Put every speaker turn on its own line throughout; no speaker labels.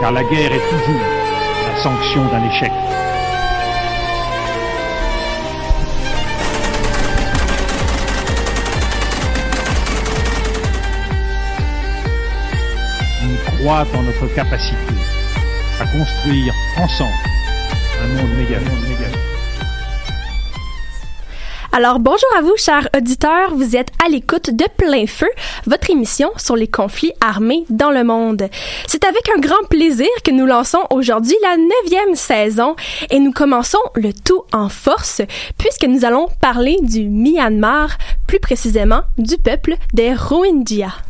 car la guerre est toujours la sanction d'un échec. On croit en notre capacité à construire ensemble un monde méga, monde méga.
Alors bonjour à vous, chers auditeurs. Vous êtes à l'écoute de Plein Feu, votre émission sur les conflits armés dans le monde. C'est avec un grand plaisir que nous lançons aujourd'hui la neuvième saison et nous commençons le tout en force puisque nous allons parler du Myanmar, plus précisément du peuple des Rohingyas.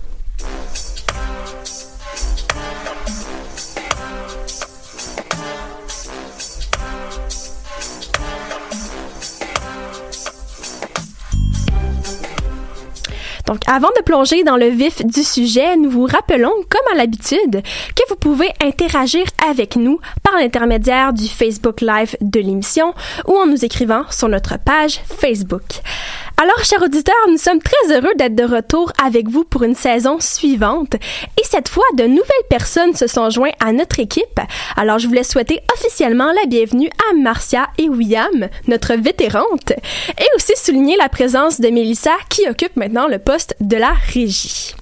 Donc, avant de plonger dans le vif du sujet, nous vous rappelons, comme à l'habitude, que vous pouvez interagir avec nous par l'intermédiaire du Facebook Live de l'émission ou en nous écrivant sur notre page Facebook. Alors, chers auditeurs, nous sommes très heureux d'être de retour avec vous pour une saison suivante. Et cette fois, de nouvelles personnes se sont joints à notre équipe. Alors, je voulais souhaiter officiellement la bienvenue à Marcia et William, notre vétérante, et aussi souligner la présence de Mélissa qui occupe maintenant le poste de la régie.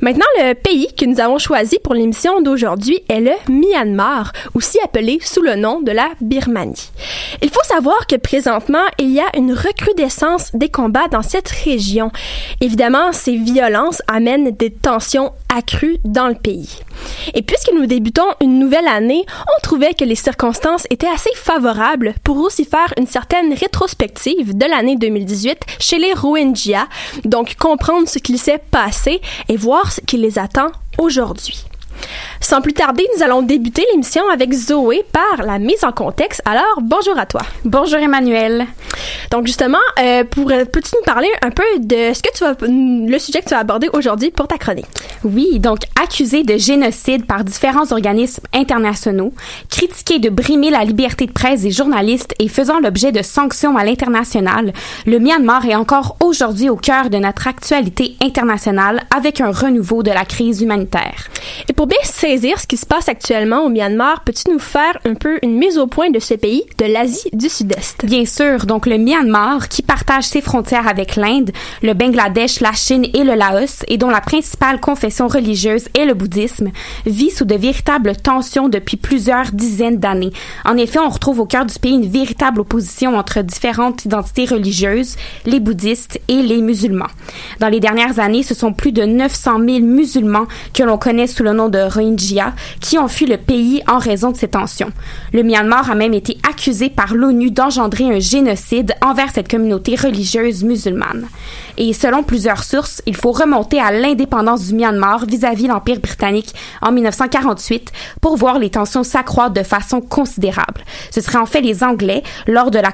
Maintenant, le pays que nous avons choisi pour l'émission d'aujourd'hui est le Myanmar, aussi appelé sous le nom de la Birmanie. Il faut savoir que présentement, il y a une recrudescence des combats dans cette région. Évidemment, ces violences amènent des tensions accrues dans le pays. Et puisque nous débutons une nouvelle année, on trouvait que les circonstances étaient assez favorables pour aussi faire une certaine rétrospective de l'année 2018 chez les Rohingyas, donc comprendre ce qu'il s'est passé et voir ce qui les attend aujourd'hui. Sans plus tarder, nous allons débuter l'émission avec Zoé par la mise en contexte. Alors, bonjour à toi.
Bonjour Emmanuel.
Donc justement, euh, pour peux-tu nous parler un peu de ce que tu vas, le sujet que tu vas aborder aujourd'hui pour ta chronique?
Oui, donc accusé de génocide par différents organismes internationaux, critiqué de brimer la liberté de presse des journalistes et faisant l'objet de sanctions à l'international, le Myanmar est encore aujourd'hui au cœur de notre actualité internationale avec un renouveau de la crise humanitaire.
Et pour bien saisir ce qui se passe actuellement au Myanmar, peux-tu nous faire un peu une mise au point de ce pays de l'Asie du Sud-Est?
Bien sûr, donc le Myanmar, qui partage ses frontières avec l'Inde, le Bangladesh, la Chine et le Laos, et dont la principale confession religieuse est le bouddhisme, vit sous de véritables tensions depuis plusieurs dizaines d'années. En effet, on retrouve au cœur du pays une véritable opposition entre différentes identités religieuses, les bouddhistes et les musulmans. Dans les dernières années, ce sont plus de 900 000 musulmans que l'on connaît sous le nom de Rohingyas qui ont fui le pays en raison de ces tensions. Le Myanmar a même été accusé par l'ONU d'engendrer un génocide envers cette communauté religieuse musulmane. Et selon plusieurs sources, il faut remonter à l'indépendance du Myanmar vis-à-vis l'Empire britannique en 1948 pour voir les tensions s'accroître de façon considérable. Ce serait en fait les Anglais, lors de la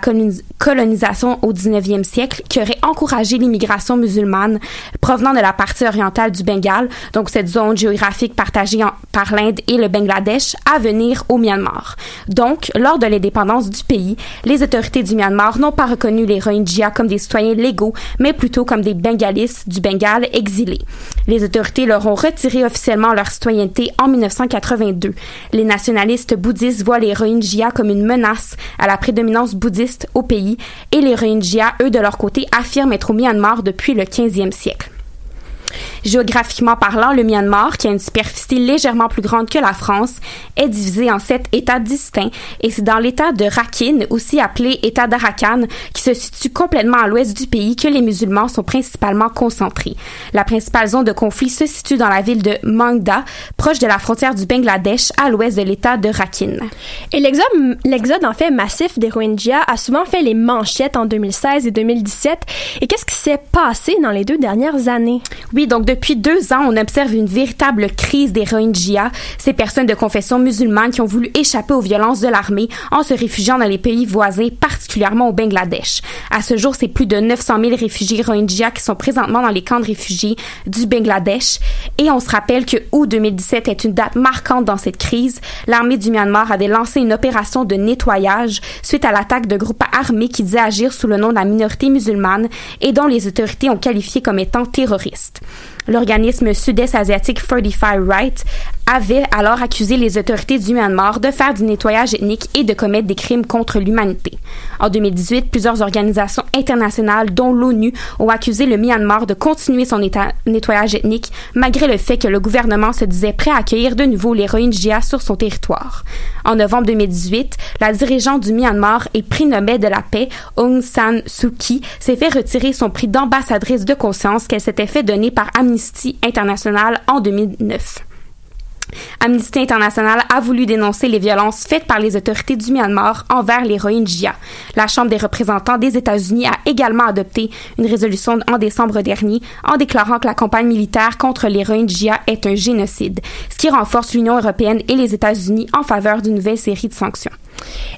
colonisation au 19e siècle, qui auraient encouragé l'immigration musulmane provenant de la partie orientale du Bengale, donc cette zone géographique partagée par l'Inde et le Bangladesh, à venir au Myanmar. Donc, lors de l'indépendance du pays, les autorités du Myanmar n'ont pas reconnu les Rohingyas comme des citoyens légaux, mais plutôt comme des Bengalis du Bengale exilés. Les autorités leur ont retiré officiellement leur citoyenneté en 1982. Les nationalistes bouddhistes voient les Rohingyas comme une menace à la prédominance bouddhiste au pays et les Rohingyas, eux, de leur côté, affirment être au Myanmar depuis le 15e siècle. Géographiquement parlant, le Myanmar, qui a une superficie légèrement plus grande que la France, est divisé en sept États distincts et c'est dans l'État de Rakhine, aussi appelé État d'Arakan, qui se situe complètement à l'ouest du pays, que les musulmans sont principalement concentrés. La principale zone de conflit se situe dans la ville de Mangda, proche de la frontière du Bangladesh, à l'ouest de l'État de Rakhine.
Et l'exode, en fait massif des Rohingyas a souvent fait les manchettes en 2016 et 2017. Et qu'est-ce qui s'est passé dans les deux dernières années?
Oui, donc depuis deux ans, on observe une véritable crise des Rohingyas, ces personnes de confession musulmane qui ont voulu échapper aux violences de l'armée en se réfugiant dans les pays voisins, particulièrement au Bangladesh. À ce jour, c'est plus de 900 000 réfugiés Rohingyas qui sont présentement dans les camps de réfugiés du Bangladesh. Et on se rappelle que août 2017 est une date marquante dans cette crise. L'armée du Myanmar avait lancé une opération de nettoyage suite à l'attaque de groupes armés qui disaient agir sous le nom de la minorité musulmane et dont les autorités ont qualifié comme étant terroristes. L'organisme sud-est asiatique 45 Right avait alors accusé les autorités du Myanmar de faire du nettoyage ethnique et de commettre des crimes contre l'humanité. En 2018, plusieurs organisations internationales, dont l'ONU, ont accusé le Myanmar de continuer son nettoyage ethnique, malgré le fait que le gouvernement se disait prêt à accueillir de nouveau les Rohingyas sur son territoire. En novembre 2018, la dirigeante du Myanmar et prix Nobel de la paix, Aung San Suu Kyi, s'est fait retirer son prix d'ambassadrice de conscience qu'elle s'était fait donner par Amnesty International en 2009. Amnesty International a voulu dénoncer les violences faites par les autorités du Myanmar envers les Rohingyas. La Chambre des représentants des États-Unis a également adopté une résolution en décembre dernier en déclarant que la campagne militaire contre les Rohingyas est un génocide, ce qui renforce l'Union européenne et les États-Unis en faveur d'une nouvelle série de sanctions.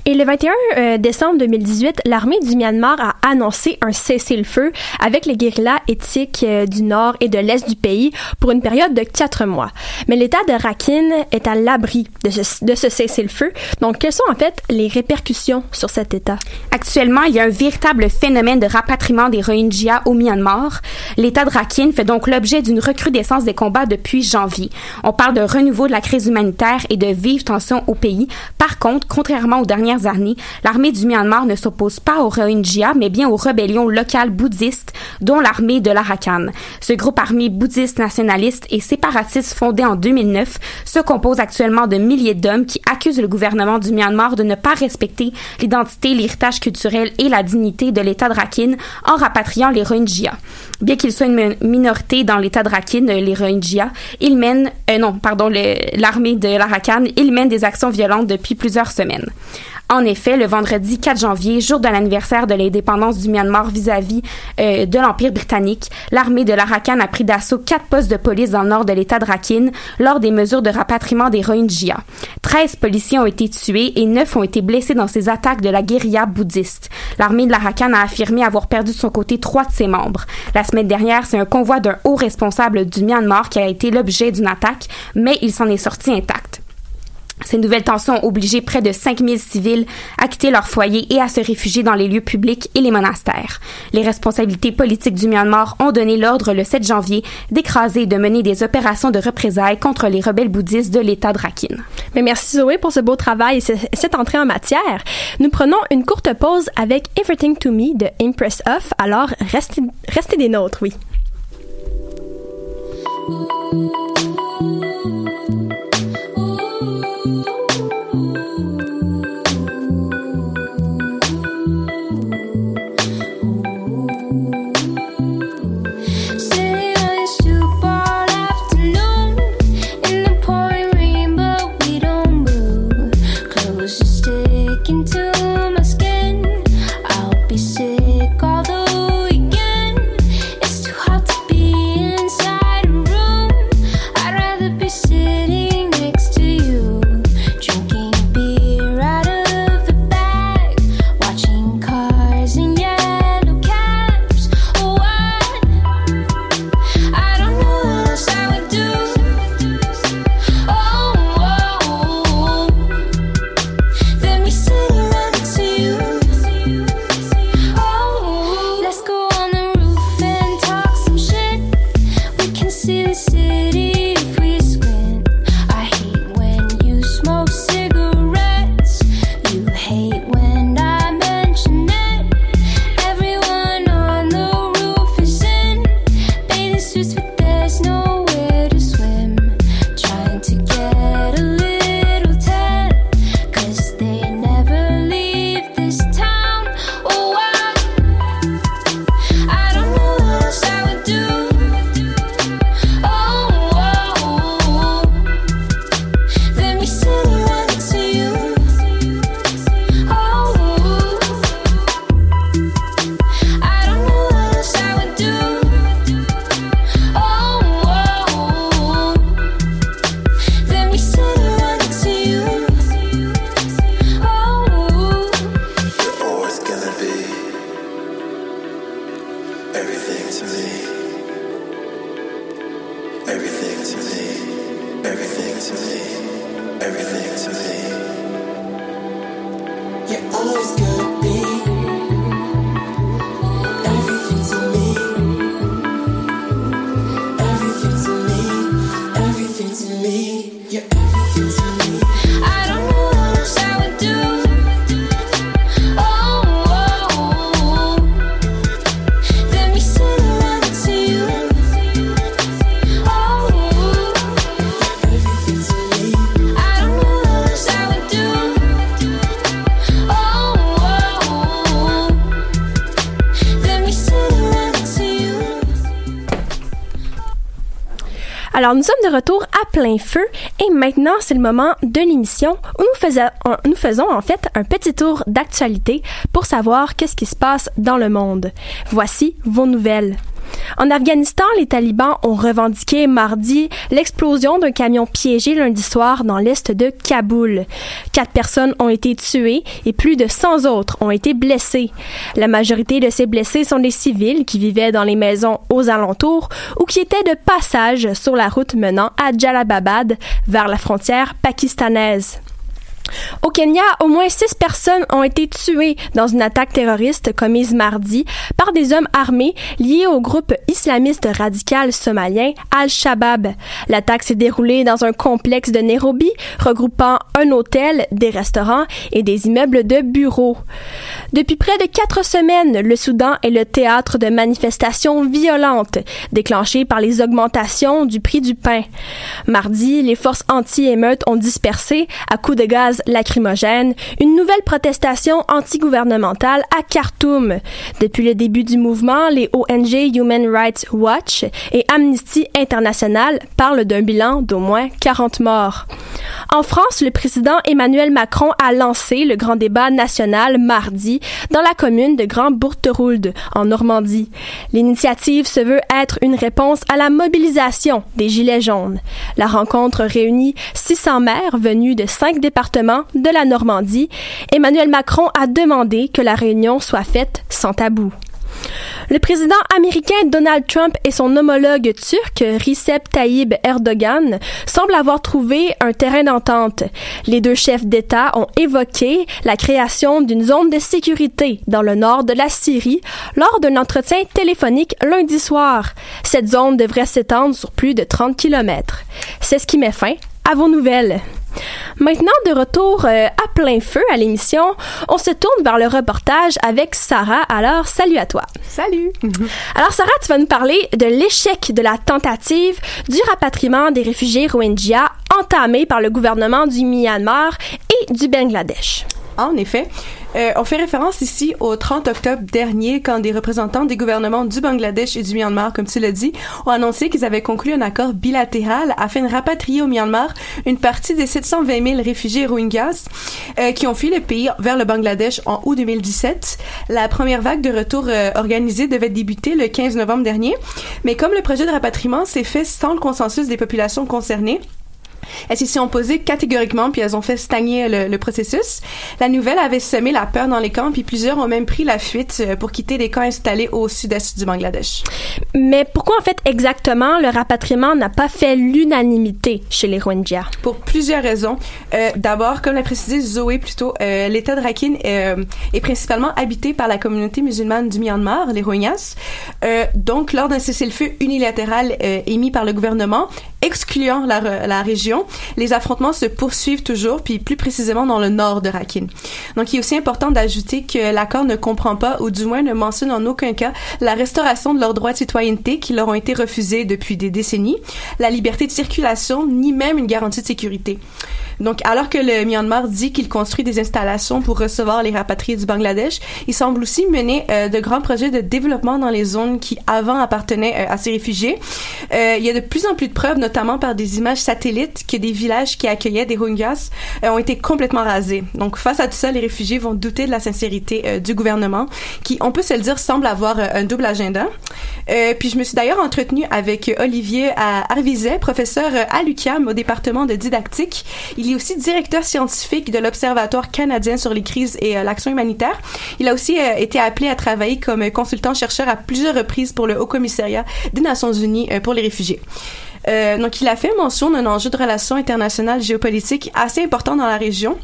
Et le 21 euh, décembre 2018, l'armée du Myanmar a annoncé un cessez-le-feu avec les guérillas éthiques euh, du nord et de l'est du pays pour une période de quatre mois. Mais l'État de Rakhine est à l'abri de ce, cessez-le-feu. Donc, quelles sont en fait les répercussions sur cet État?
Actuellement, il y a un véritable phénomène de rapatriement des Rohingyas au Myanmar. L'État de Rakhine fait donc l'objet d'une recrudescence des combats depuis janvier. On parle de renouveau de la crise humanitaire et de vives tensions au pays. Par contre, contrairement aux dernières années, l'armée du Myanmar ne s'oppose pas aux Rohingyas, mais bien aux rébellions locales bouddhistes, dont l'armée de l'Arakan. Ce groupe armé bouddhiste nationaliste et séparatiste fondé en 2009 se compose actuellement de milliers d'hommes qui accusent le gouvernement du Myanmar de ne pas respecter l'identité, l'héritage culturel et la dignité de l'État de Rakhine en rapatriant les Rohingyas. Bien qu'ils soient une minorité dans l'État de Rakhine, les Rohingyas, ils mènent, euh, non, pardon, l'armée de l'Arakan, ils mènent des actions violentes depuis plusieurs semaines. En effet, le vendredi 4 janvier, jour de l'anniversaire de l'indépendance du Myanmar vis-à-vis euh, de l'Empire britannique, l'armée de l'Arakan a pris d'assaut quatre postes de police dans le nord de l'État de Rakhine lors des mesures de rapatriement des Rohingyas. Treize policiers ont été tués et neuf ont été blessés dans ces attaques de la guérilla bouddhiste. L'armée de l'Arakan a affirmé avoir perdu de son côté trois de ses membres. La semaine dernière, c'est un convoi d'un haut responsable du Myanmar qui a été l'objet d'une attaque, mais il s'en est sorti intact. Ces nouvelles tensions ont obligé près de 5000 civils à quitter leur foyer et à se réfugier dans les lieux publics et les monastères. Les responsabilités politiques du Myanmar ont donné l'ordre le 7 janvier d'écraser et de mener des opérations de représailles contre les rebelles bouddhistes de l'État de Rakhine.
Mais merci Zoé pour ce beau travail et cette entrée en matière. Nous prenons une courte pause avec Everything to Me de Impress Off. Alors, restez, restez des nôtres, oui. Alors, nous sommes de retour à plein feu et maintenant, c'est le moment de l'émission où nous faisons, en fait un petit tour d'actualité pour savoir qu'est-ce qui se passe dans le monde. Voici vos nouvelles. En Afghanistan, les talibans ont revendiqué mardi l'explosion d'un camion piégé lundi soir dans l'est de Kaboul. Quatre personnes ont été tuées et plus de 100 autres ont été blessées. La majorité de ces blessés sont des civils qui vivaient dans les maisons aux alentours ou qui étaient de passage sur la route menant à Jalababad vers la frontière pakistanaise. Au Kenya, au moins six personnes ont été tuées dans une attaque terroriste commise mardi par des hommes armés liés au groupe islamiste radical somalien Al-Shabaab. L'attaque s'est déroulée dans un complexe de Nairobi regroupant un hôtel, des restaurants et des immeubles de bureaux. Depuis près de quatre semaines, le Soudan est le théâtre de manifestations violentes déclenchées par les augmentations du prix du pain. Mardi, les forces anti-émeutes ont dispersé à coups de gaz lacrymogène, une nouvelle protestation antigouvernementale à Khartoum. Depuis le début du mouvement, les ONG Human Rights Watch et Amnesty International parlent d'un bilan d'au moins 40 morts. En France, le président Emmanuel Macron a lancé le grand débat national mardi dans la commune de Grand Bourteroulde, en Normandie. L'initiative se veut être une réponse à la mobilisation des Gilets jaunes. La rencontre réunit 600 maires venus de cinq départements de la Normandie, Emmanuel Macron a demandé que la réunion soit faite sans tabou. Le président américain Donald Trump et son homologue turc Recep Tayyip Erdogan semblent avoir trouvé un terrain d'entente. Les deux chefs d'État ont évoqué la création d'une zone de sécurité dans le nord de la Syrie lors d'un entretien téléphonique lundi soir. Cette zone devrait s'étendre sur plus de 30 kilomètres. C'est ce qui met fin à vos nouvelles. Maintenant, de retour euh, à plein feu à l'émission, on se tourne vers le reportage avec Sarah. Alors, salut à toi.
Salut.
Alors, Sarah, tu vas nous parler de l'échec de la tentative du rapatriement des réfugiés Rohingyas entamé par le gouvernement du Myanmar et du Bangladesh.
En effet, euh, on fait référence ici au 30 octobre dernier quand des représentants des gouvernements du Bangladesh et du Myanmar, comme tu l'as dit, ont annoncé qu'ils avaient conclu un accord bilatéral afin de rapatrier au Myanmar une partie des 720 000 réfugiés Rohingyas euh, qui ont fui le pays vers le Bangladesh en août 2017. La première vague de retour euh, organisée devait débuter le 15 novembre dernier, mais comme le projet de rapatriement s'est fait sans le consensus des populations concernées, elles s'y sont opposées catégoriquement, puis elles ont fait stagner le, processus. La nouvelle avait semé la peur dans les camps, puis plusieurs ont même pris la fuite euh, pour quitter les camps installés au sud-est du Bangladesh.
Mais pourquoi, en fait, exactement, le rapatriement n'a pas fait l'unanimité chez les Rohingyas?
Pour plusieurs raisons. Euh, D'abord, comme l'a précisé Zoé plus tôt, euh, l'État de Rakhine euh, est principalement habité par la communauté musulmane du Myanmar, les Rohingyas. Donc, lors d'un cessez-le-feu unilatéral émis par le gouvernement, excluant la, la région, les affrontements se poursuivent toujours, puis plus précisément dans le nord de Rakhine. Donc, il est aussi important d'ajouter que l'accord ne comprend pas, ou du moins ne mentionne en aucun cas, la restauration de leurs droits de citoyenneté qui leur ont été refusés depuis des décennies, la liberté de circulation, ni même une garantie de sécurité. Donc, alors que le Myanmar dit qu'il construit des installations pour recevoir les rapatriés du Bangladesh, il semble aussi mener euh, de grands projets de développement dans les zones qui avant appartenaient euh, à ces réfugiés. Euh, il y a de plus en plus de preuves, notamment par des images satellites, que des villages qui accueillaient des Rohingyas ont été complètement rasés. Donc, face à tout ça, les réfugiés vont douter de la sincérité du gouvernement, qui, on peut se le dire, semble avoir un double agenda. puis, je me suis d'ailleurs entretenue avec Olivier Arvizet, professeur à l'UQAM au département de didactique. Il est aussi directeur scientifique de l'Observatoire canadien sur les crises et l'action humanitaire. Il a aussi été appelé à travailler comme consultant-chercheur à plusieurs reprises pour le Haut Commissariat des Nations Unies pour les réfugiés. Euh, donc, il a fait mention d'un enjeu de relations internationales géopolitiques assez important dans la région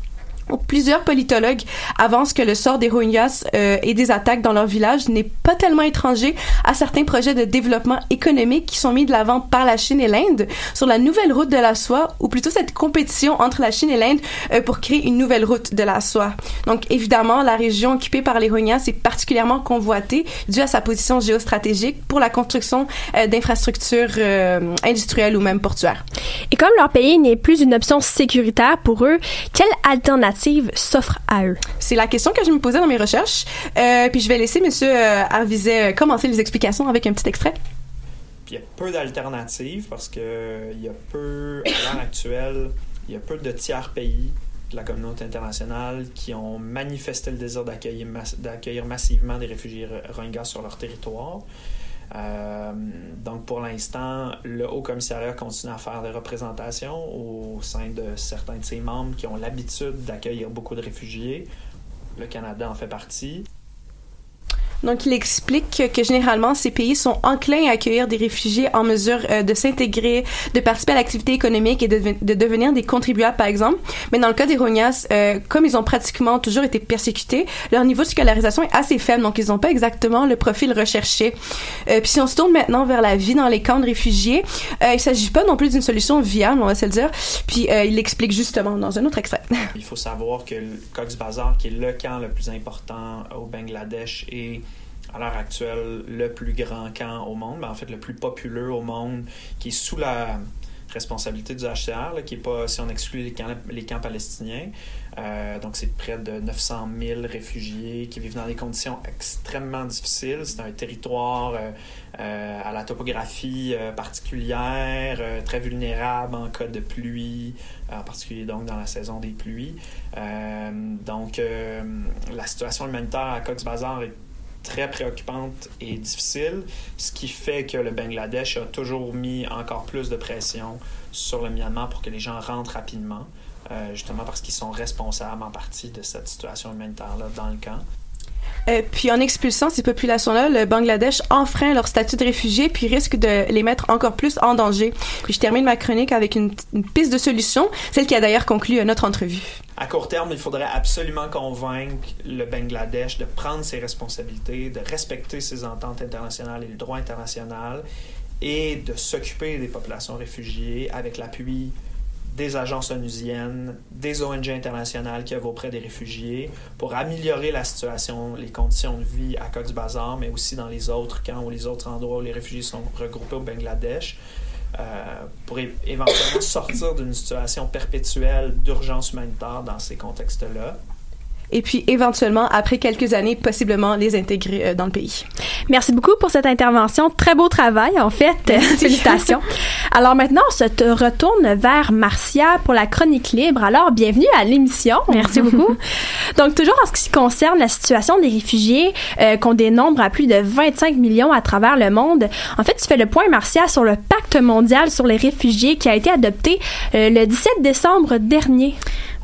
Plusieurs politologues avancent que le sort des Rohingyas euh, et des attaques dans leur village n'est pas tellement étranger à certains projets de développement économique qui sont mis de l'avant par la Chine et l'Inde sur la nouvelle route de la soie, ou plutôt cette compétition entre la Chine et l'Inde euh, pour créer une nouvelle route de la soie. Donc évidemment, la région occupée par les Rohingyas est particulièrement convoitée dû à sa position géostratégique pour la construction euh, d'infrastructures industrielles ou même portuaires.
Et comme leur pays n'est plus une option sécuritaire pour eux, quelle alternative s'offre à eux?
C'est la question que je me posais dans mes recherches. Euh, puis je vais laisser M. Euh, Arvizet euh, commencer les explications avec un petit extrait.
Puis il y a peu d'alternatives parce que il y a peu, à l'heure actuelle, il y a peu de tiers pays de la communauté internationale qui ont manifesté le désir d'accueillir, d'accueillir massivement des réfugiés Rohingyas sur leur territoire. Euh, donc, pour l'instant, le Haut Commissariat continue à faire des représentations au sein de certains de ses membres qui ont l'habitude d'accueillir beaucoup de réfugiés. Le Canada en fait partie.
Donc, il explique que, généralement, ces pays sont enclins à accueillir des réfugiés en mesure euh, de s'intégrer, de participer à l'activité économique et de, de, devenir des contribuables, par exemple. Mais dans le cas des Rohingyas, euh, comme ils ont pratiquement toujours été persécutés, leur niveau de scolarisation est assez faible, donc ils n'ont pas exactement le profil recherché. Euh, puis si on se tourne maintenant vers la vie dans les camps de réfugiés, euh, il s'agit pas non plus d'une solution viable, on va se le dire. Puis il l'explique justement dans un autre extrait.
il faut savoir que Cox's Bazar, qui est le camp le plus important au Bangladesh, et à l'heure actuelle le plus grand camp au monde, mais en fait le plus populeux au monde, qui est sous la responsabilité du HCR, qui est pas, si on exclut les camps, les camps palestiniens, euh, donc c'est près de 900 000 réfugiés qui vivent dans des conditions extrêmement difficiles. C'est un territoire euh, euh, à la topographie particulière, très vulnérable en cas de pluie, en particulier donc dans la saison des pluies. donc la situation humanitaire à Cox's Bazar est très préoccupante et difficile, ce qui fait que le Bangladesh a toujours mis encore plus de pression sur le Myanmar pour que les gens rentrent rapidement, euh, justement parce qu'ils sont responsables en partie de cette situation humanitaire-là dans le camp.
Euh, puis en expulsant ces populations-là, le Bangladesh enfreint leur statut de réfugié puis risque de les mettre encore plus en danger. Puis je termine ma chronique avec une, piste de solution, celle qui a d'ailleurs conclu notre entrevue.
À court terme, il faudrait absolument convaincre le Bangladesh de prendre ses responsabilités, de respecter ses ententes internationales et le droit international et de s'occuper des populations réfugiées avec l'appui des agences onusiennes, des ONG internationales qui œuvrent auprès des réfugiés pour améliorer la situation, les conditions de vie à Cox's Bazar, mais aussi dans les autres camps ou les autres endroits où les réfugiés sont regroupés au Bangladesh, euh, pour éventuellement sortir d'une situation perpétuelle d'urgence humanitaire dans ces contextes-là
et puis éventuellement, après quelques années, possiblement les intégrer euh, dans le pays.
Merci beaucoup pour cette intervention. Très beau travail, en fait. Félicitations. Alors maintenant, on se retourne vers Marcia pour la chronique libre. Alors, bienvenue à l'émission.
Merci beaucoup.
Donc, toujours en ce qui concerne la situation des réfugiés, euh, qu'on dénombre à plus de 25 millions à travers le monde, en fait, tu fais le point, Marcia, sur le pacte mondial sur les réfugiés qui a été adopté euh, le 17 décembre dernier.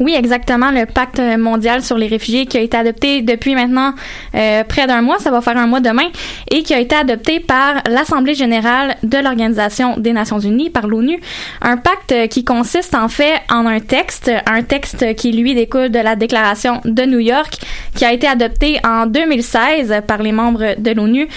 Oui, exactement, le pacte mondial sur les réfugiés qui a été adopté depuis maintenant euh, près d'un mois, ça va faire un mois demain, et qui a été adopté par l'Assemblée générale de l'Organisation des Nations unies, par l'ONU. Un pacte qui consiste en fait en un texte, un texte qui lui découle de la Déclaration de New York, qui a été adopté en 2016 par les membres de l'ONU.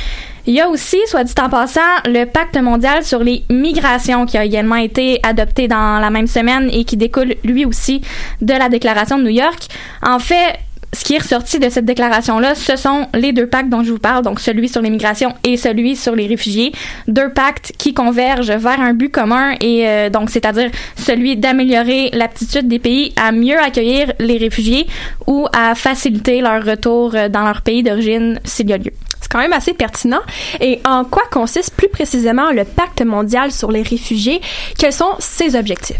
Il y a aussi, soit dit en passant, le pacte mondial sur les migrations qui a également été adopté dans la même semaine et qui découle lui aussi de la déclaration de New York. En fait, ce qui est ressorti de cette déclaration-là, ce sont les deux pactes dont je vous parle, donc celui sur les migrations et celui sur les réfugiés. Deux pactes qui convergent vers un but commun et euh, donc c'est-à-dire celui d'améliorer l'aptitude des pays à mieux accueillir les réfugiés ou à faciliter leur retour euh, dans leur pays d'origine s'il y a lieu.
Quand même assez pertinent. Et en quoi consiste plus précisément le pacte mondial sur les réfugiés? Quels sont ses objectifs?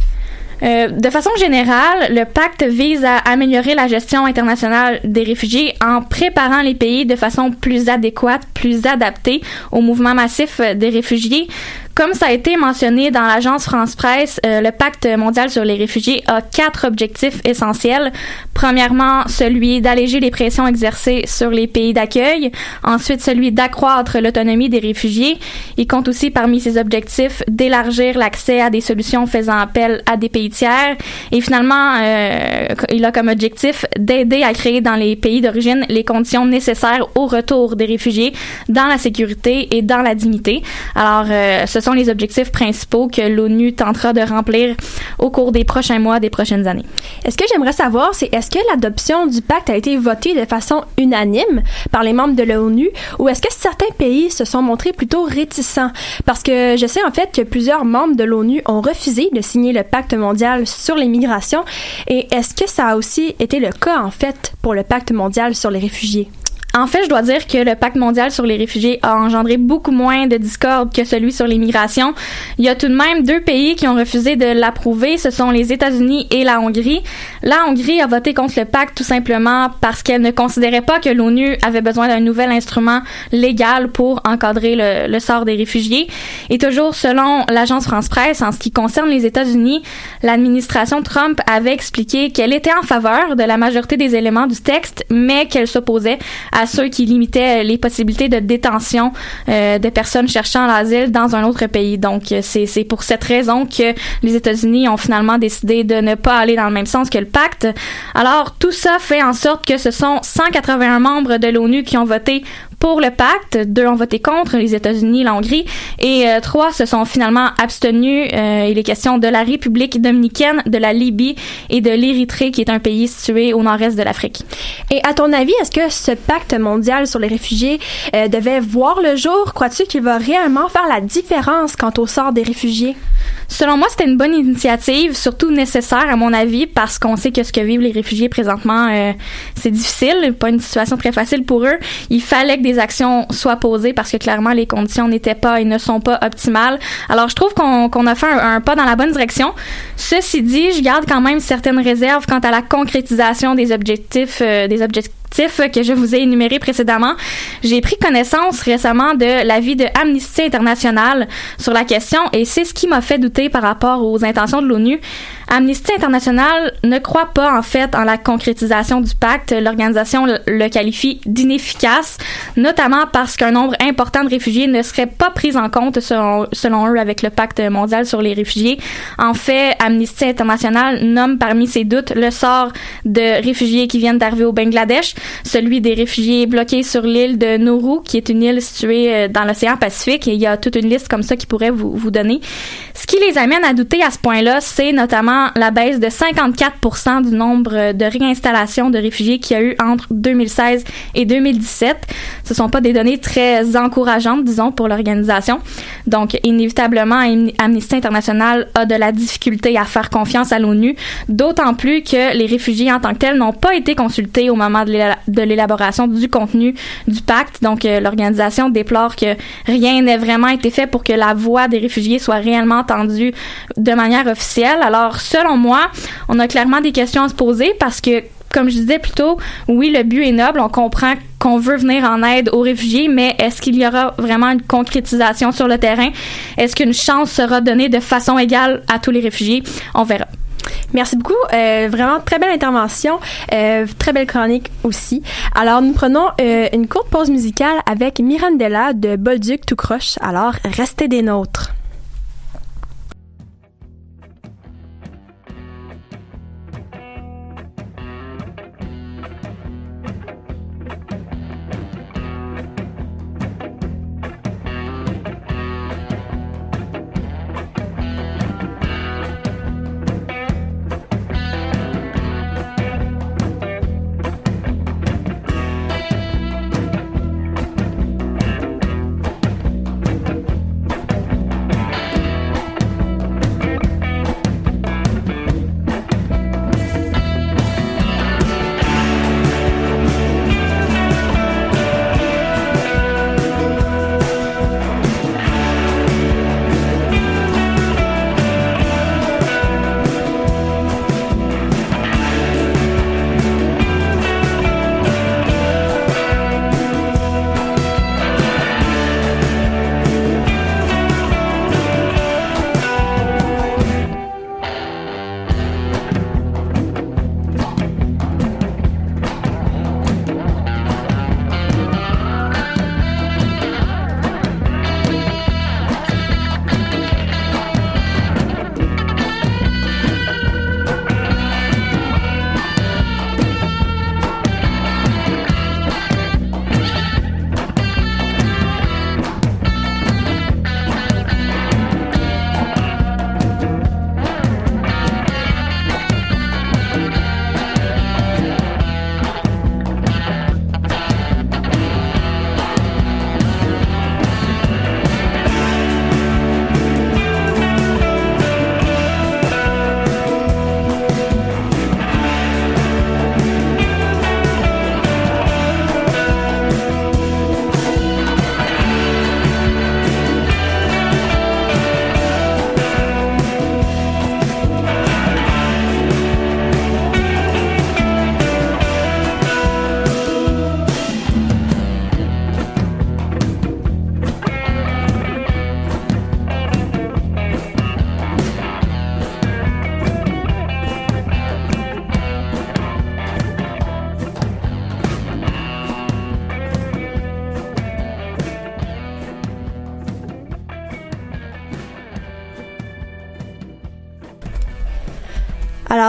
Euh, de façon générale, le pacte vise à améliorer la gestion internationale des réfugiés en préparant les pays de façon plus adéquate, plus adaptée au mouvement massif des réfugiés, Comme ça a été mentionné dans l'agence France-Presse, euh, le pacte mondial sur les réfugiés a quatre objectifs essentiels. Premièrement, celui d'alléger les pressions exercées sur les pays d'accueil. Ensuite, celui d'accroître l'autonomie des réfugiés. Il compte aussi parmi ses objectifs d'élargir l'accès à des solutions faisant appel à des pays tiers. Et finalement, euh, il a comme objectif d'aider à créer dans les pays d'origine les conditions nécessaires au retour des réfugiés dans la sécurité et dans la dignité. Alors, euh, sont les objectifs principaux que l'ONU tentera de remplir au cours des prochains mois, des prochaines années.
Est-ce que j'aimerais savoir, c'est est-ce que l'adoption du pacte a été votée de façon unanime par les membres de l'ONU ou est-ce que certains pays se sont montrés plutôt réticents? Parce que je sais en fait que plusieurs membres de l'ONU ont refusé de signer le pacte mondial sur les migrations et est-ce que ça a aussi été le cas en fait pour le pacte mondial sur les réfugiés?
En fait, je dois dire que le pacte mondial sur les réfugiés a engendré beaucoup moins de discorde que celui sur les migrations. Il y a tout de même deux pays qui ont refusé de l'approuver, ce sont les États-Unis et la Hongrie. La Hongrie a voté contre le pacte tout simplement parce qu'elle ne considérait pas que l'ONU avait besoin d'un nouvel instrument légal pour encadrer le, le, sort des réfugiés. Et toujours selon l'agence France-Presse, en ce qui concerne les États-Unis, l'administration Trump avait expliqué qu'elle était en faveur de la majorité des éléments du texte, mais qu'elle s'opposait à ceux qui limitaient les possibilités de détention euh, de personnes cherchant l'asile dans un autre pays. Donc, euh, c'est pour cette raison que les États-Unis ont finalement décidé de ne pas aller dans le même sens que le pacte. Alors, tout ça fait en sorte que ce sont 181 membres de l'ONU qui ont voté pour le pacte, deux ont voté contre, les États-Unis la Hongrie, et euh, trois se sont finalement abstenus. Euh, il est question de la République dominicaine, de la Libye et de l'Érythrée, qui est un pays situé au nord-est de l'Afrique.
Et à ton avis, est-ce que ce pacte mondial sur les réfugiés euh, devait voir le jour? Crois-tu qu'il va réellement faire la différence quant au sort des réfugiés?
Selon moi, c'était une bonne initiative, surtout nécessaire à mon avis, parce qu'on sait que ce que vivent les réfugiés présentement, euh, c'est difficile, pas une situation très facile pour eux. Il fallait que des actions soient posées parce que clairement les conditions n'étaient pas et ne sont pas optimales. Alors je trouve qu'on a fait un, pas dans la bonne direction. Ceci dit, je garde quand même certaines réserves quant à la concrétisation des objectifs, euh, des objectifs que je vous ai énumérés précédemment. J'ai pris connaissance récemment de l'avis de Amnesty International sur la question et c'est ce qui m'a fait douter par rapport aux intentions de l'ONU. Amnesty International ne croit pas en fait en la concrétisation du pacte. L'organisation le qualifie d'inefficace, notamment parce qu'un nombre important de réfugiés ne serait pas pris en compte selon, eux avec le pacte mondial sur les réfugiés. En fait, Amnesty International nomme parmi ses doutes le sort de réfugiés qui viennent d'arriver au Bangladesh, celui des réfugiés bloqués sur l'île de Nauru, qui est une île située euh, dans l'océan Pacifique. Et il y a toute une liste comme ça qui pourrait vous donner. Ce qui les amène à douter à ce point-là, c'est notamment la baisse de 54 du nombre de réinstallations de réfugiés qu'il y a eu entre 2016 et 2017. Ce sont pas des données très encourageantes, disons, pour l'organisation. Donc, inévitablement, Amnesty International a de la difficulté à faire confiance à l'ONU, d'autant plus que les réfugiés en tant que tels n'ont pas été consultés au moment de l'élaboration du contenu du pacte. Donc, euh, l'organisation déplore que rien n'ait vraiment été fait pour que la voix des réfugiés soit réellement entendue de manière officielle. Alors, selon moi, on a clairement des questions à se poser parce que comme je disais plus tôt, oui, le but est noble, on comprend qu'on veut venir en aide aux réfugiés, mais est-ce qu'il y aura vraiment une concrétisation sur le terrain? Est-ce qu'une chance sera donnée de façon égale à tous les réfugiés? On verra.
Merci beaucoup. Euh, vraiment très belle intervention, euh, très belle chronique aussi. Alors nous prenons euh, une courte pause musicale avec Mirandella de Bolduc tout croche. Alors restez des nôtres.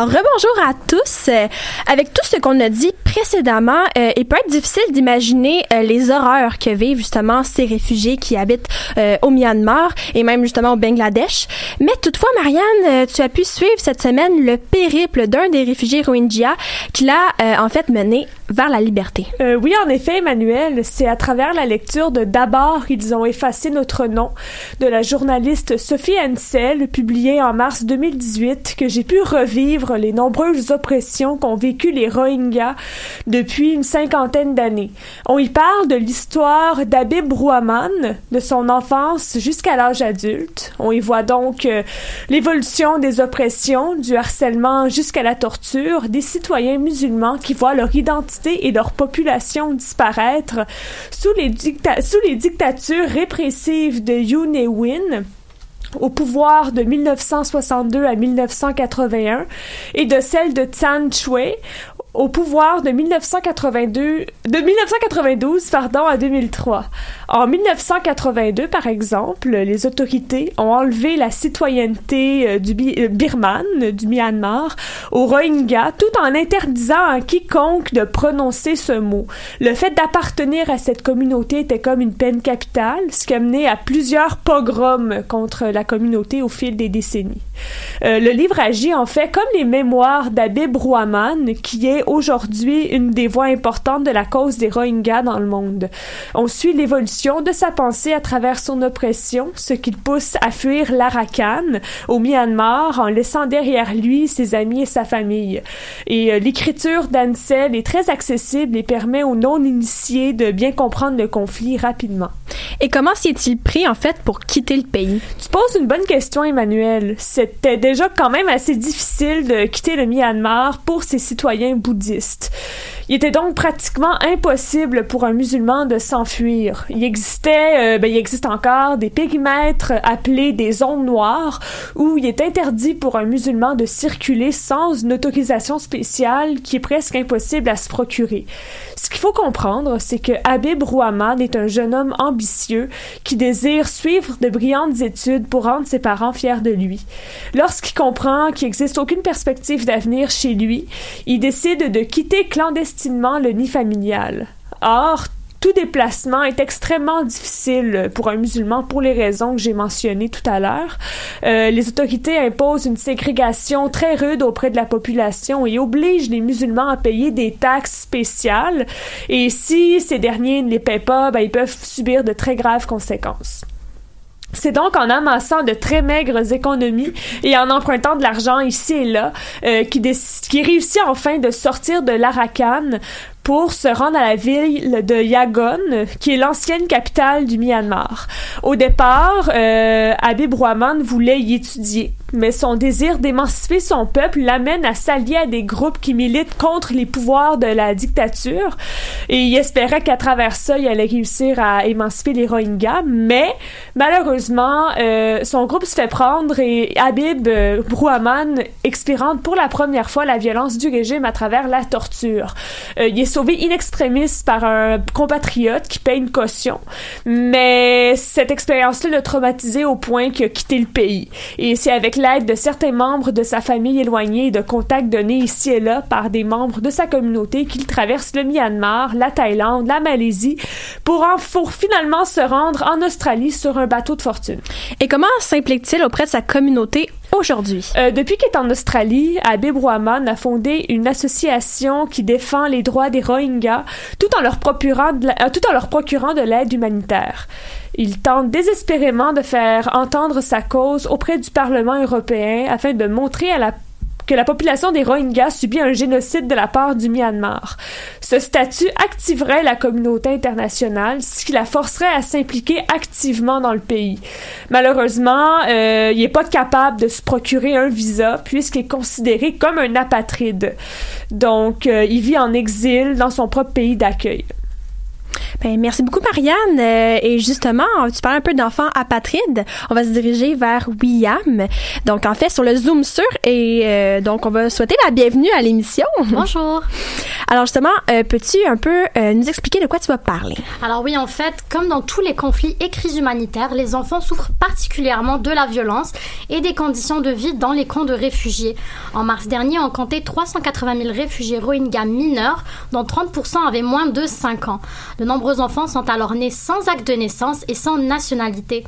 Alors, rebonjour à tous. Euh, avec tout ce qu'on a dit précédemment, euh, il peut être difficile d'imaginer euh, les horreurs que vivent justement ces réfugiés qui habitent euh, au Myanmar et même justement au Bangladesh. Mais toutefois, Marianne, euh, tu as pu suivre cette semaine le périple d'un des réfugiés Rohingya qui l'a euh, en fait mené vers la liberté.
Euh, oui, en effet, Emmanuel, c'est à travers la lecture de D'abord, ils ont effacé notre nom de la journaliste Sophie Hensel, publiée en mars 2018, que j'ai pu revivre les nombreuses oppressions qu'ont vécues les Rohingyas depuis une cinquantaine d'années. On y parle de l'histoire d'Abib Rouhaman, de son enfance jusqu'à l'âge adulte. On y voit donc euh, l'évolution des oppressions, du harcèlement jusqu'à la torture, des citoyens musulmans qui voient leur identité et leur population disparaître sous les, dictatures répressives de Yoon Win au pouvoir de 1962 à 1981 et de celle de Tsan Chue au pouvoir de 1982 de 1992 pardon à 2003. En 1982 par exemple, les autorités ont enlevé la citoyenneté euh, du euh, birmane du Myanmar aux Rohingyas tout en interdisant à quiconque de prononcer ce mot. Le fait d'appartenir à cette communauté était comme une peine capitale, ce qui a mené à plusieurs pogroms contre la communauté au fil des décennies. Euh, le livre agit en fait comme les mémoires d'Abib Rouhaman, qui est aujourd'hui une des voix importantes de la cause des Rohingyas dans le monde. On suit l'évolution de sa pensée à travers son oppression, ce qui le pousse à fuir l'Arakan au Myanmar en laissant derrière lui ses amis et sa famille. Et euh, l'écriture d'Ansel est très accessible et permet aux non-initiés de bien comprendre le conflit rapidement.
Et comment s'y est-il pris en fait pour quitter le pays?
Tu poses une bonne question, Emmanuel. C'était déjà quand même assez difficile de quitter le Myanmar pour ses citoyens bouddhistes. bouddhiste. Il était donc pratiquement impossible pour un musulman de s'enfuir. Il existait, euh, ben, il existe encore des périmètres appelés des zones noires où il est interdit pour un musulman de circuler sans une autorisation spéciale qui est presque impossible à se procurer. Ce qu'il faut comprendre, c'est que Habib Rouhaman est un jeune homme ambitieux qui désire suivre de brillantes études pour rendre ses parents fiers de lui. Lorsqu'il comprend qu'il n'existe aucune perspective d'avenir chez lui, il décide de quitter clandestinement le nid familial. Or, tout déplacement est extrêmement difficile pour un musulman pour les raisons que j'ai mentionnées tout à l'heure. Euh, les autorités imposent une ségrégation très rude auprès de la population et obligent les musulmans à payer des taxes spéciales. Et si ces derniers ne les paient pas, ben, ils peuvent subir de très graves conséquences. C'est donc en amassant de très maigres économies et en empruntant de l'argent ici et là euh, qui, qui réussit enfin de sortir de l'Arakan pour se rendre à la ville de Yangon, qui est l'ancienne capitale du Myanmar. Au départ, euh, Habib voulait y étudier, mais son désir d'émanciper son peuple l'amène à s'allier à des groupes qui militent contre les pouvoirs de la dictature, et il espérait qu'à travers ça, il allait réussir à émanciper les Rohingyas, mais malheureusement, euh, son groupe se fait prendre et Habib euh, Rouhaman expérimente pour la première fois la violence du régime à travers la torture. Euh, il est sauvé in extremis par un compatriote qui paye une caution. Mais cette expérience-là l'a traumatisé au point qu'il a quitté le pays. Et c'est avec l'aide de certains membres de sa famille éloignée et de contacts donnés ici et là par des membres de sa communauté qu'il traverse le Myanmar, la Thaïlande, la Malaisie pour, en, pour finalement se rendre en Australie sur un bateau de fortune.
Et comment s'implique-t-il auprès de sa communauté aujourd'hui?
Euh, depuis qu'il est en Australie, Habib Rouhaman a fondé une association qui défend les droits des Rohingyas tout en leur procurant de la- euh, tout en leur procurant de l'aide humanitaire. Il tente désespérément de faire entendre sa cause auprès du Parlement européen afin de montrer que la population des Rohingyas subit un génocide de la part du Myanmar. Ce statut activerait la communauté internationale, ce qui la forcerait à s'impliquer activement dans le pays. Malheureusement, euh, il n'est pas capable de se procurer un visa puisqu'il est considéré comme un apatride. Donc, euh, il vit en exil dans son propre pays d'accueil.
Ben, merci beaucoup, Marianne. Euh, et justement, tu parles un peu d'enfants apatrides. On va se diriger vers William. Donc, en fait, sur le Zoom sur. Et euh, donc, on va souhaiter la bienvenue à l'émission.
Bonjour.
Alors, justement, euh, peux-tu un peu nous expliquer de quoi tu vas parler?
Alors oui, en fait, comme dans tous les conflits et crises humanitaires, les enfants souffrent particulièrement de la violence et des conditions de vie dans les camps de réfugiés. En mars dernier, on comptait 380 000 réfugiés Rohingyas mineurs, dont 30% avaient moins de 5 ans. De nombreux enfants sont alors nés sans acte de naissance et sans nationalité.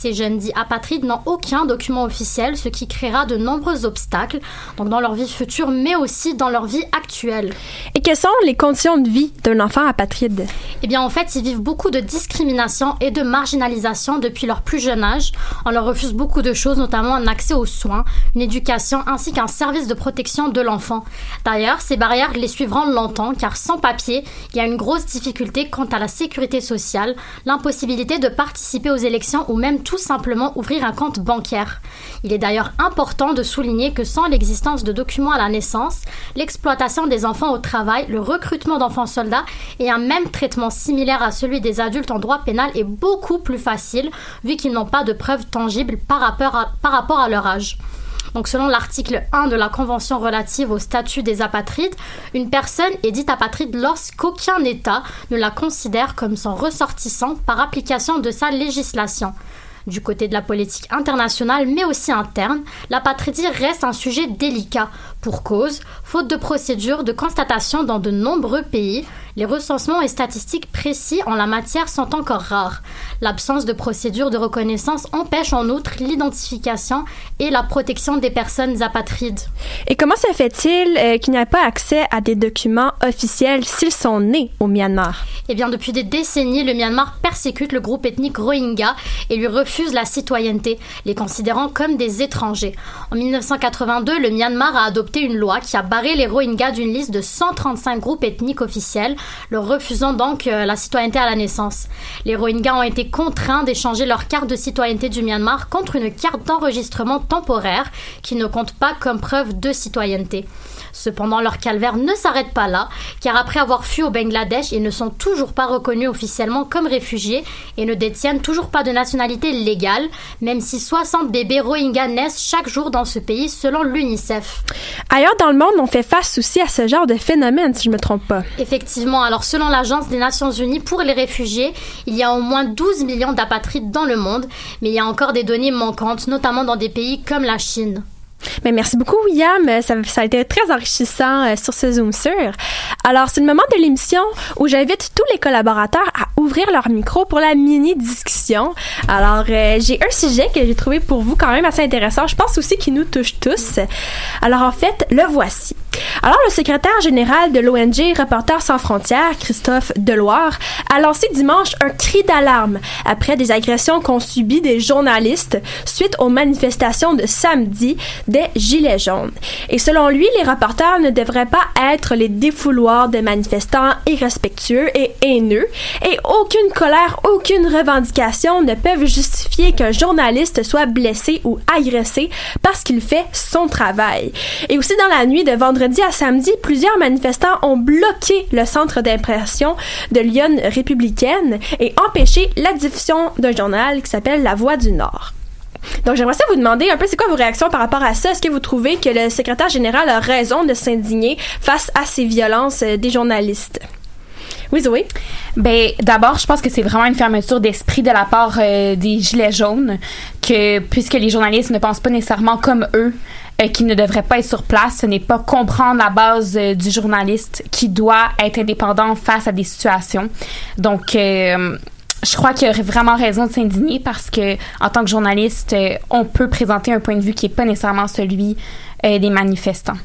Ces jeunes dits apatrides n'ont aucun document officiel, ce qui créera de nombreux obstacles donc dans leur vie future, mais aussi dans leur vie actuelle.
Et quelles sont les conditions de vie d'un enfant apatride?
Eh bien, en fait, ils vivent beaucoup de discrimination et de marginalisation depuis leur plus jeune âge. On leur refuse beaucoup de choses, notamment un accès aux soins, une éducation ainsi qu'un service de protection de l'enfant. D'ailleurs, ces barrières les suivront longtemps, car sans papier, il y a une grosse difficulté quant à la sécurité sociale, l'impossibilité de participer aux élections ou même tout simplement ouvrir un compte bancaire. Il est d'ailleurs important de souligner que sans l'existence de documents à la naissance, l'exploitation des enfants au travail, le recrutement d'enfants soldats et un même traitement similaire à celui des adultes en droit pénal est beaucoup plus facile vu qu'ils n'ont pas de preuves tangibles par rapport à, par rapport à leur âge. Donc selon l'article 1 de la Convention relative au statut des apatrides, une personne est dite apatride lorsqu'aucun État ne la considère comme son ressortissant par application de sa législation. Du côté de la politique internationale, mais aussi interne, l'apatridie reste un sujet délicat. Pour cause, faute de procédures de constatation dans de nombreux pays, les recensements et statistiques précis en la matière sont encore rares. L'absence de procédures de reconnaissance empêche en outre l'identification et la protection des personnes apatrides.
Et comment se fait-il euh, qu'il n'y ait pas accès à des documents officiels s'ils sont nés au Myanmar?
Eh bien, depuis des décennies, le Myanmar persécute le groupe ethnique Rohingya et lui refuse la citoyenneté, les considérant comme des étrangers. En 1982, le Myanmar a adopté une loi qui a barré les Rohingyas d'une liste de 135 groupes ethniques officiels leur refusant donc euh, la citoyenneté à la naissance. Les Rohingyas ont été contraints d'échanger leur carte de citoyenneté du Myanmar contre une carte d'enregistrement temporaire qui ne compte pas comme preuve de citoyenneté. Cependant, leur calvaire ne s'arrête pas là, car après avoir fui au Bangladesh, ils ne sont toujours pas reconnus officiellement comme réfugiés et ne détiennent toujours pas de nationalité légale, même si 60 bébés Rohingyas naissent chaque jour dans ce pays selon l'UNICEF.
Ailleurs dans le monde, on fait face aussi à ce genre de phénomène, si je me trompe pas.
Effectivement, alors selon l'Agence des Nations Unies pour les réfugiés, il y a au moins 12 millions d'apatrides dans le monde, mais il y a encore des données manquantes, notamment dans des pays comme la Chine.
Mais merci beaucoup, William. Ça, ça a été très enrichissant euh, sur ce Zoom sur. Alors, c'est le moment de l'émission où j'invite tous les collaborateurs à ouvrir leur micro pour la mini-discussion. Alors, euh, j'ai un sujet que j'ai trouvé pour vous quand même assez intéressant. Je pense aussi qu'il nous touche tous. Alors, en fait, le voici. Alors, le secrétaire général de l'ONG Reporters sans frontières, Christophe Deloire, a lancé dimanche un cri d'alarme après des agressions qu'ont subies des journalistes suite aux manifestations de samedi des Gilets jaunes. Et selon lui, les reporters ne devraient pas être les défouloirs de manifestants irrespectueux et haineux, et aucune colère, aucune revendication ne peuvent justifier qu'un journaliste soit blessé ou agressé parce qu'il fait son travail. Et aussi dans la nuit de vendredi à samedi, plusieurs manifestants ont bloqué le centre d'impression de Lyon républicaine et empêché la diffusion d'un journal qui s'appelle La Voix du Nord. Donc, j'aimerais ça vous demander un peu, c'est quoi vos réactions par rapport à ça? Est-ce que vous trouvez que le secrétaire général a raison de s'indigner face à ces violences euh, des journalistes? Oui, Zoé?
Ben, d'abord, je pense que c'est vraiment une fermeture d'esprit de la part euh, des Gilets jaunes, que puisque les journalistes ne pensent pas nécessairement comme eux, euh, qu'ils ne devraient pas être sur place, ce n'est pas comprendre la base du journaliste qui doit être indépendant face à des situations. Donc, je crois qu'il aurait vraiment raison de s'indigner parce que en tant que journaliste, euh, on peut présenter un point de vue qui est pas nécessairement celui euh, des manifestants.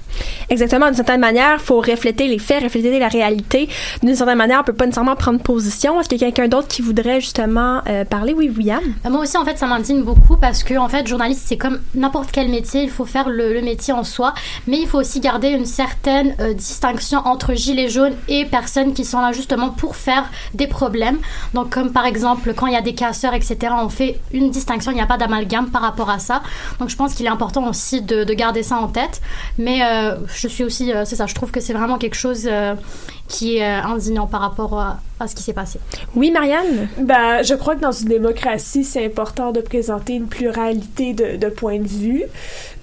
Exactement. D'une certaine manière, il faut refléter les faits, refléter la réalité. D'une certaine manière, on peut pas nécessairement prendre position. Est-ce qu'il y a quelqu'un d'autre qui voudrait justement euh, parler? Oui, William?
Ben, moi aussi, en fait, ça m'indigne beaucoup parce que, en fait, journaliste, c'est comme n'importe quel métier. Il faut faire le, métier en soi, mais il faut aussi garder une certaine euh, distinction entre gilets jaunes et personnes qui sont là justement pour faire des problèmes. Donc, comme par exemple, quand il y a des casseurs, etc., on fait une distinction. Il n'y a pas d'amalgame par rapport à ça. Donc, je pense qu'il est important aussi de, de garder ça en tête. Mais euh, je suis aussi, euh, c'est ça, je trouve que c'est vraiment quelque chose. Euh, qui est euh, indignant par rapport à, à ce qui s'est passé.
Oui, Marianne?
Ben, je crois que dans une démocratie, c'est important de présenter une pluralité de, de points de vue.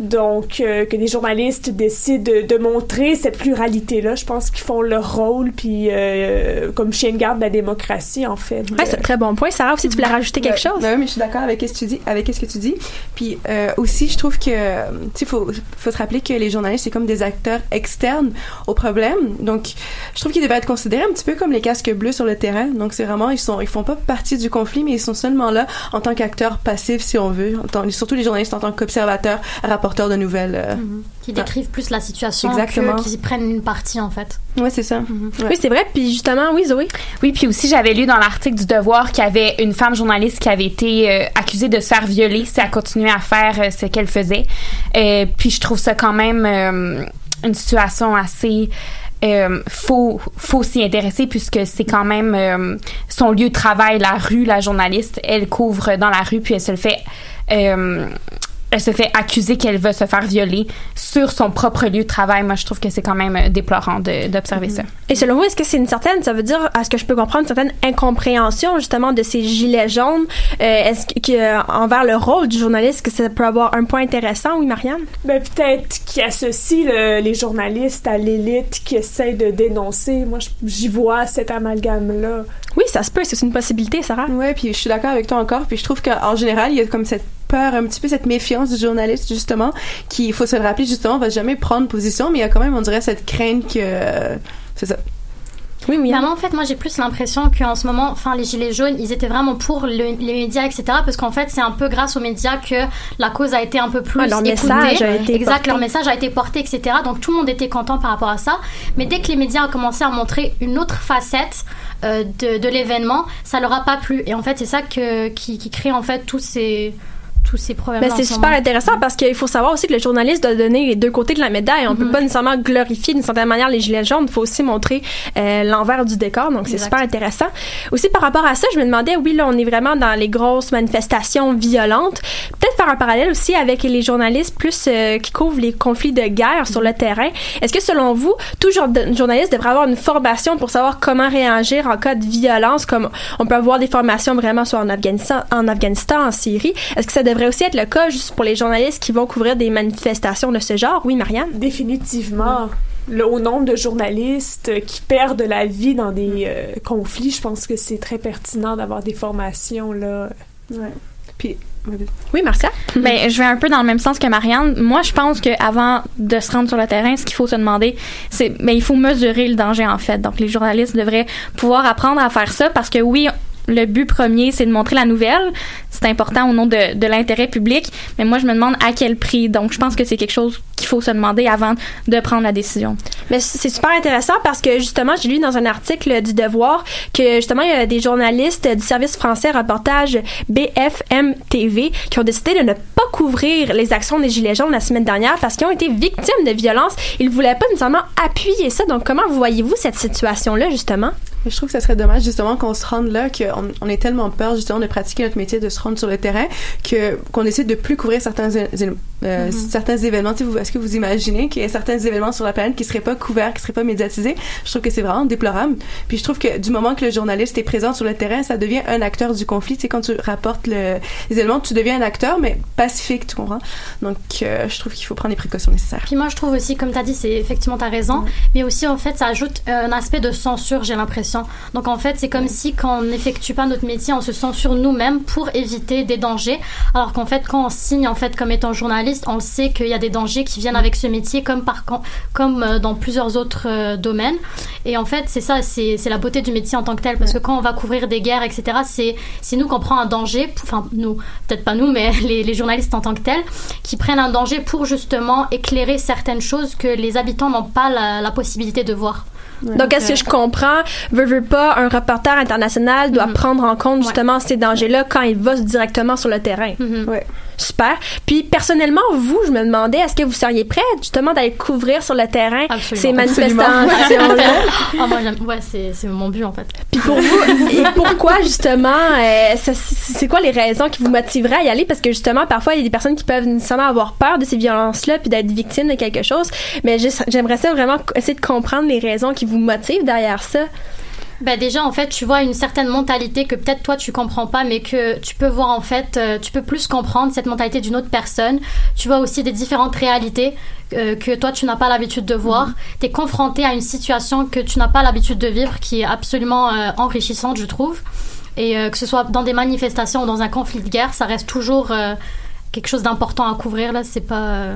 Donc, euh, que les journalistes décident de, de montrer cette pluralité-là, je pense qu'ils font leur rôle, puis euh, comme chien de garde de la démocratie, en fait.
Ouais, c'est un très bon point. Sarah, aussi, tu voulais rajouter quelque chose?
Oui, mais je suis d'accord avec ce que tu dis. Avec ce que tu dis. Puis euh, aussi, je trouve que, tu sais, faut, faut se rappeler que les journalistes, c'est comme des acteurs externes au problème. Donc, je trouve qu'ils devraient être considérés un petit peu comme les casques bleus sur le terrain. Donc, c'est vraiment, ils sont, ils font pas partie du conflit, mais ils sont seulement là en tant qu'acteurs passifs, si on veut. En tant- surtout les journalistes en tant qu'observateurs, rapporteurs de nouvelles. euh.
Qui décrivent plus la situation
Exactement.
que- qu'ils y prennent une partie, en fait.
Ouais, c'est ça.
Oui, c'est vrai. Puis justement, oui, Zoé?
Oui, puis aussi, j'avais lu dans l'article du Devoir qu'il y avait une femme journaliste qui avait été euh, accusée de se faire violer si elle continuait à faire euh, ce qu'elle faisait. Euh, puis je trouve ça quand même euh, une situation assez... Euh, faut faut s'y intéresser puisque c'est quand même euh, son lieu de travail la rue la journaliste elle couvre dans la rue puis elle se le fait euh, elle se fait accuser qu'elle va se faire violer sur son propre lieu de travail. Moi, je trouve que c'est quand même euh, déplorant d'observer ça.
Et selon vous, est-ce que c'est une certaine, ça veut dire, à ce que je peux comprendre, une certaine incompréhension justement de ces gilets jaunes, euh, est-ce que, que, euh, envers le rôle du journaliste, que ça peut avoir un point intéressant, oui, Marianne?
Ben, peut-être qui associe le- les journalistes à l'élite qui essaie de dénoncer. Moi, j'y vois cet amalgame-là.
Oui, ça se peut, c'est une possibilité, Sarah.
Ouais, puis je suis d'accord avec toi encore. Puis je trouve qu'en général, il y a comme cette peur, un petit peu cette méfiance du journaliste, justement, qui, il faut se le rappeler, justement, va jamais prendre position, mais il y a quand même, on dirait, cette crainte que. euh, c'est ça.
Oui, oui.
Vraiment, en fait, moi, j'ai plus l'impression qu'en ce moment, enfin, les Gilets jaunes, ils étaient vraiment pour le- les médias, etc. Parce qu'en fait, c'est un peu grâce aux médias que la cause a été un peu plus
Ouais, leur
écoutée.
message a été
exact,
porté.
leur message a été porté, etc. Donc, tout le monde était content par rapport à ça. Mais dès que les médias ont commencé à montrer une autre facette euh, de, de l'événement, ça leur a pas plu. Et en fait, c'est ça que, qui, qui crée, en fait, tous ces, tous ces problèmes.
Mais c'est super intéressant parce qu'il faut savoir aussi que le journaliste doit donner les deux côtés de la médaille. On peut
Mhm.
pas nécessairement glorifier d'une certaine manière les gilets jaunes. Il faut aussi montrer euh, l'envers du décor. Donc c'est super intéressant. Aussi par rapport à ça, je me demandais, oui, là on est vraiment dans les grosses manifestations violentes. Peut-être faire un parallèle aussi avec les journalistes plus euh, qui couvrent les conflits de guerre sur le terrain. Est-ce que selon vous, tout jour- journaliste devrait avoir une formation pour savoir comment réagir en cas de violence, comme on peut avoir des formations vraiment soit en Afghanistan, en Afghanistan, en Syrie? Est-ce que ça devrait aussi être le cas juste pour les journalistes qui vont couvrir des manifestations de ce genre? Oui, Marianne?
Définitivement. Le, au nombre de journalistes qui perdent la vie dans des euh, conflits, je pense que c'est très pertinent d'avoir des formations là.
Ouais. Puis.
Oui, Marcia?
Ben, je vais un peu dans le même sens que Marianne. Moi, je pense qu'avant de se rendre sur le terrain, ce qu'il faut se demander, c'est, ben, il faut mesurer le danger, en fait. Donc, les journalistes devraient pouvoir apprendre à faire ça parce que oui, le but premier, c'est de montrer la nouvelle. C'est important au nom de, de l'intérêt public. Mais moi, je me demande à quel prix. Donc, je pense que c'est quelque chose qu'il faut se demander avant de prendre la décision.
Mais c'est super intéressant parce que justement, j'ai lu dans un article du Devoir que justement, il y a des journalistes du service français reportage BFM TV qui ont décidé de ne pas couvrir les actions des Gilets jaunes la semaine dernière parce qu'ils ont été victimes de violences. Ils voulaient pas nécessairement appuyer ça. Donc, comment voyez-vous cette situation-là, justement?
Je trouve que ça serait dommage justement qu'on se rende là, qu'on on ait tellement peur justement de pratiquer notre métier, de se rendre sur le terrain, que qu'on décide de plus couvrir certains euh,
Mhm.
certains événements. Est-ce que vous imaginez qu'il y a certains événements sur la planète qui seraient pas couverts, qui seraient pas médiatisés? Je trouve que c'est vraiment déplorable. Puis je trouve que du moment que le journaliste est présent sur le terrain, ça devient un acteur du conflit. Tu sais, quand tu rapportes le, les événements, tu deviens un acteur, mais pacifique, tu comprends? Donc euh, je trouve qu'il faut prendre les précautions nécessaires.
Puis moi, je trouve aussi, comme tu as dit, c'est effectivement, tu as raison, mais aussi, en fait, ça ajoute euh, un aspect de censure, j'ai l'impression. Donc, en fait, c'est comme si, quand on n'effectue pas notre métier, on se censure nous-mêmes pour éviter des dangers. Alors qu'en fait, quand on signe, en fait, comme étant journaliste, on le sait qu'il y a des dangers qui viennent avec ce métier, comme, par, con- comme euh, dans plusieurs autres euh, domaines. Et en fait, c'est ça, c'est la beauté du métier en tant que tel, parce que quand on va couvrir des guerres, etc., c'est nous qu'on prend un danger, enfin, nous, peut-être pas nous, mais les, les journalistes en tant que tels, qui prennent un danger pour justement éclairer certaines choses que les habitants n'ont pas la, la possibilité de voir.
Donc, est-ce que je comprends, veut, veut pas, un reporter international doit prendre en compte justement ces dangers-là quand il va directement sur le terrain?
Ouais.
Super. Puis, personnellement, vous, je me demandais, est-ce que vous seriez prête justement d'aller couvrir sur le terrain ces manifestations-là?
Ah, moi, j'aime- ouais, c'est c'est mon but en fait.
Puis pour vous, et pourquoi justement, euh, c'est quoi les raisons qui vous motiveraient à y aller? Parce que justement, parfois, il y a des personnes qui peuvent nécessairement avoir peur de ces violences-là puis d'être victimes de quelque chose. Mais j'aimerais ça vraiment essayer de comprendre les raisons qui vous motive derrière ça?
Ben déjà, en fait, tu vois une certaine mentalité que peut-être toi tu comprends pas, mais que tu peux voir en fait, euh, tu peux plus comprendre cette mentalité d'une autre personne. Tu vois aussi des différentes réalités euh, que toi tu n'as pas l'habitude de voir. Tu es confronté à une situation que tu n'as pas l'habitude de vivre, qui est absolument euh, enrichissante, je trouve. Et que ce soit dans des manifestations ou dans un conflit de guerre, ça reste toujours quelque chose d'important à couvrir. Là, c'est pas.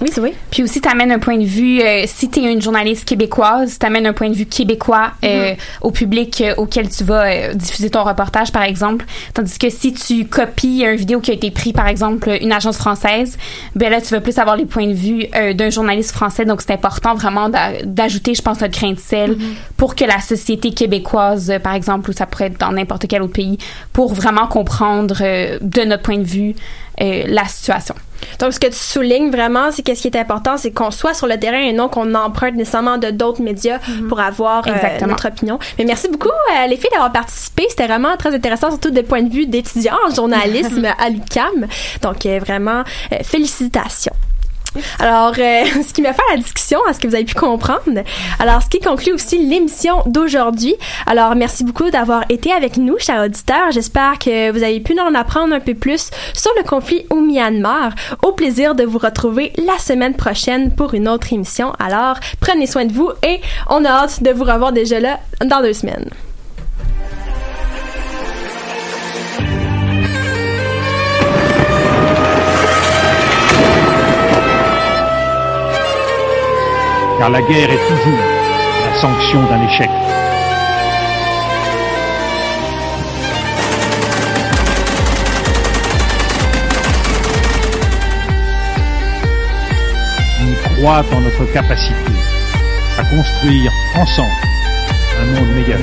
Oui, c'est oui.
Puis aussi, t'amènes un point de vue, euh, si t'es une journaliste québécoise, t'amènes un point de vue québécois euh, au public euh, auquel tu vas euh, diffuser ton reportage, par exemple. Tandis que si tu copies une vidéo qui a été prise, par exemple, une agence française, ben là, tu vas plus avoir les points de vue euh, d'un journaliste français. Donc, c'est important vraiment d'a- d'ajouter, je pense, notre grain de sel pour que la société québécoise, euh, par exemple, ou ça pourrait être dans n'importe quel autre pays, pour vraiment comprendre euh, de notre point de vue euh, la situation.
Donc, ce que tu soulignes vraiment, c'est qu'est-ce qui est important, c'est qu'on soit sur le terrain et non qu'on emprunte nécessairement de d'autres médias pour avoir euh, notre opinion. Mais merci beaucoup, euh, les filles, d'avoir participé. C'était vraiment très intéressant, surtout des points de vue d'étudiants en journalisme à l'UQAM. Donc, euh, vraiment, euh, félicitations. Alors, euh, ce qui m'a fait la discussion, à ce que vous avez pu comprendre. Alors, ce qui conclut aussi l'émission d'aujourd'hui. Alors, merci beaucoup d'avoir été avec nous, chers auditeurs. J'espère que vous avez pu en apprendre un peu plus sur le conflit au Myanmar. Au plaisir de vous retrouver la semaine prochaine pour une autre émission. Alors, prenez soin de vous et on a hâte de vous revoir déjà là dans deux semaines.
Car la guerre est toujours la sanction d'un échec. On croit en notre capacité à construire ensemble un monde méga.